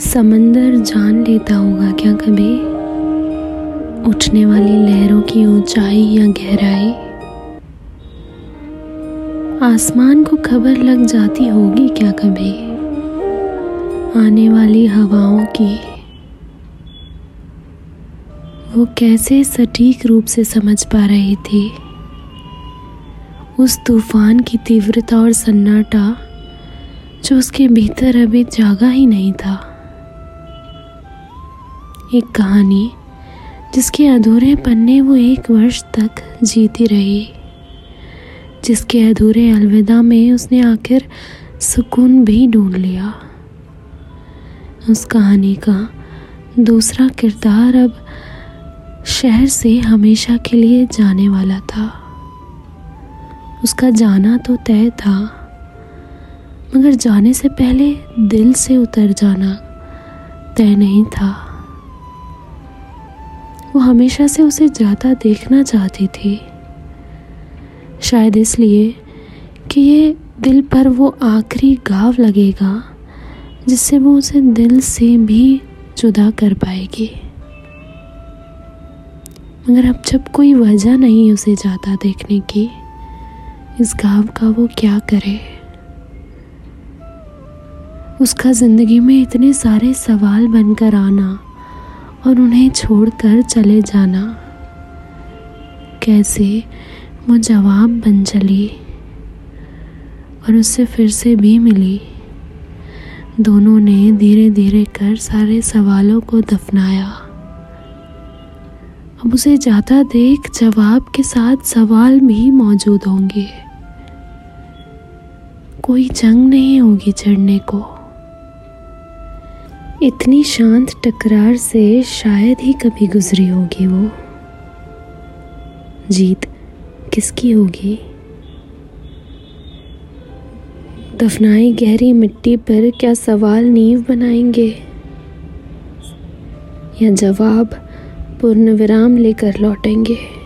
समंदर जान लेता होगा क्या कभी? उठने वाली लहरों की ऊंचाई या गहराई? आसमान को खबर लग जाती होगी क्या कभी? आने वाली हवाओं की। वो कैसे सटीक रूप से समझ पा रही थी? उस तूफ़ान की तीव्रता और सन्नाटा, जो उसके भीतर अभी जागा ही नहीं था। एक कहानी जिसके अधूरे पन्ने वो एक वर्ष तक जीती रही। जिसके अधूरे अलविदा में उसने आखिर सुकून भी ढूंढ लिया। उस कहानी का दूसरा किरदार अब शहर से हमेशा के लिए जाने वाला था। उसका जाना तो तय था, मगर जाने से पहले दिल से उतर जाना तय नहीं था। वो हमेशा से उसे ज़्यादा देखना चाहती थी। शायद इसलिए कि ये दिल पर वो आखिरी घाव लगेगा, जिससे वो उसे दिल से भी जुदा कर पाएगी। मगर अब जब कोई वजह नहीं उसे ज़्यादा देखने की, इस घाव का वो क्या करे? उसका ज़िंदगी में इतने सारे सवाल बनकर आना और उन्हें छोड़कर चले जाना। कैसे वो जवाब बन चली और उससे फिर से भी मिली। दोनों ने धीरे धीरे कर सारे सवालों को दफनाया। अब उसे जाता देख जवाब के साथ सवाल भी मौजूद होंगे। कोई जंग नहीं होगी चढ़ने को। इतनी शांत टकरार से शायद ही कभी गुजरी होगी वो। जीत किसकी होगी? दफनाई गहरी मिट्टी पर क्या सवाल नींव बनाएँगे? या जवाब पूर्ण विराम लेकर लौटेंगे?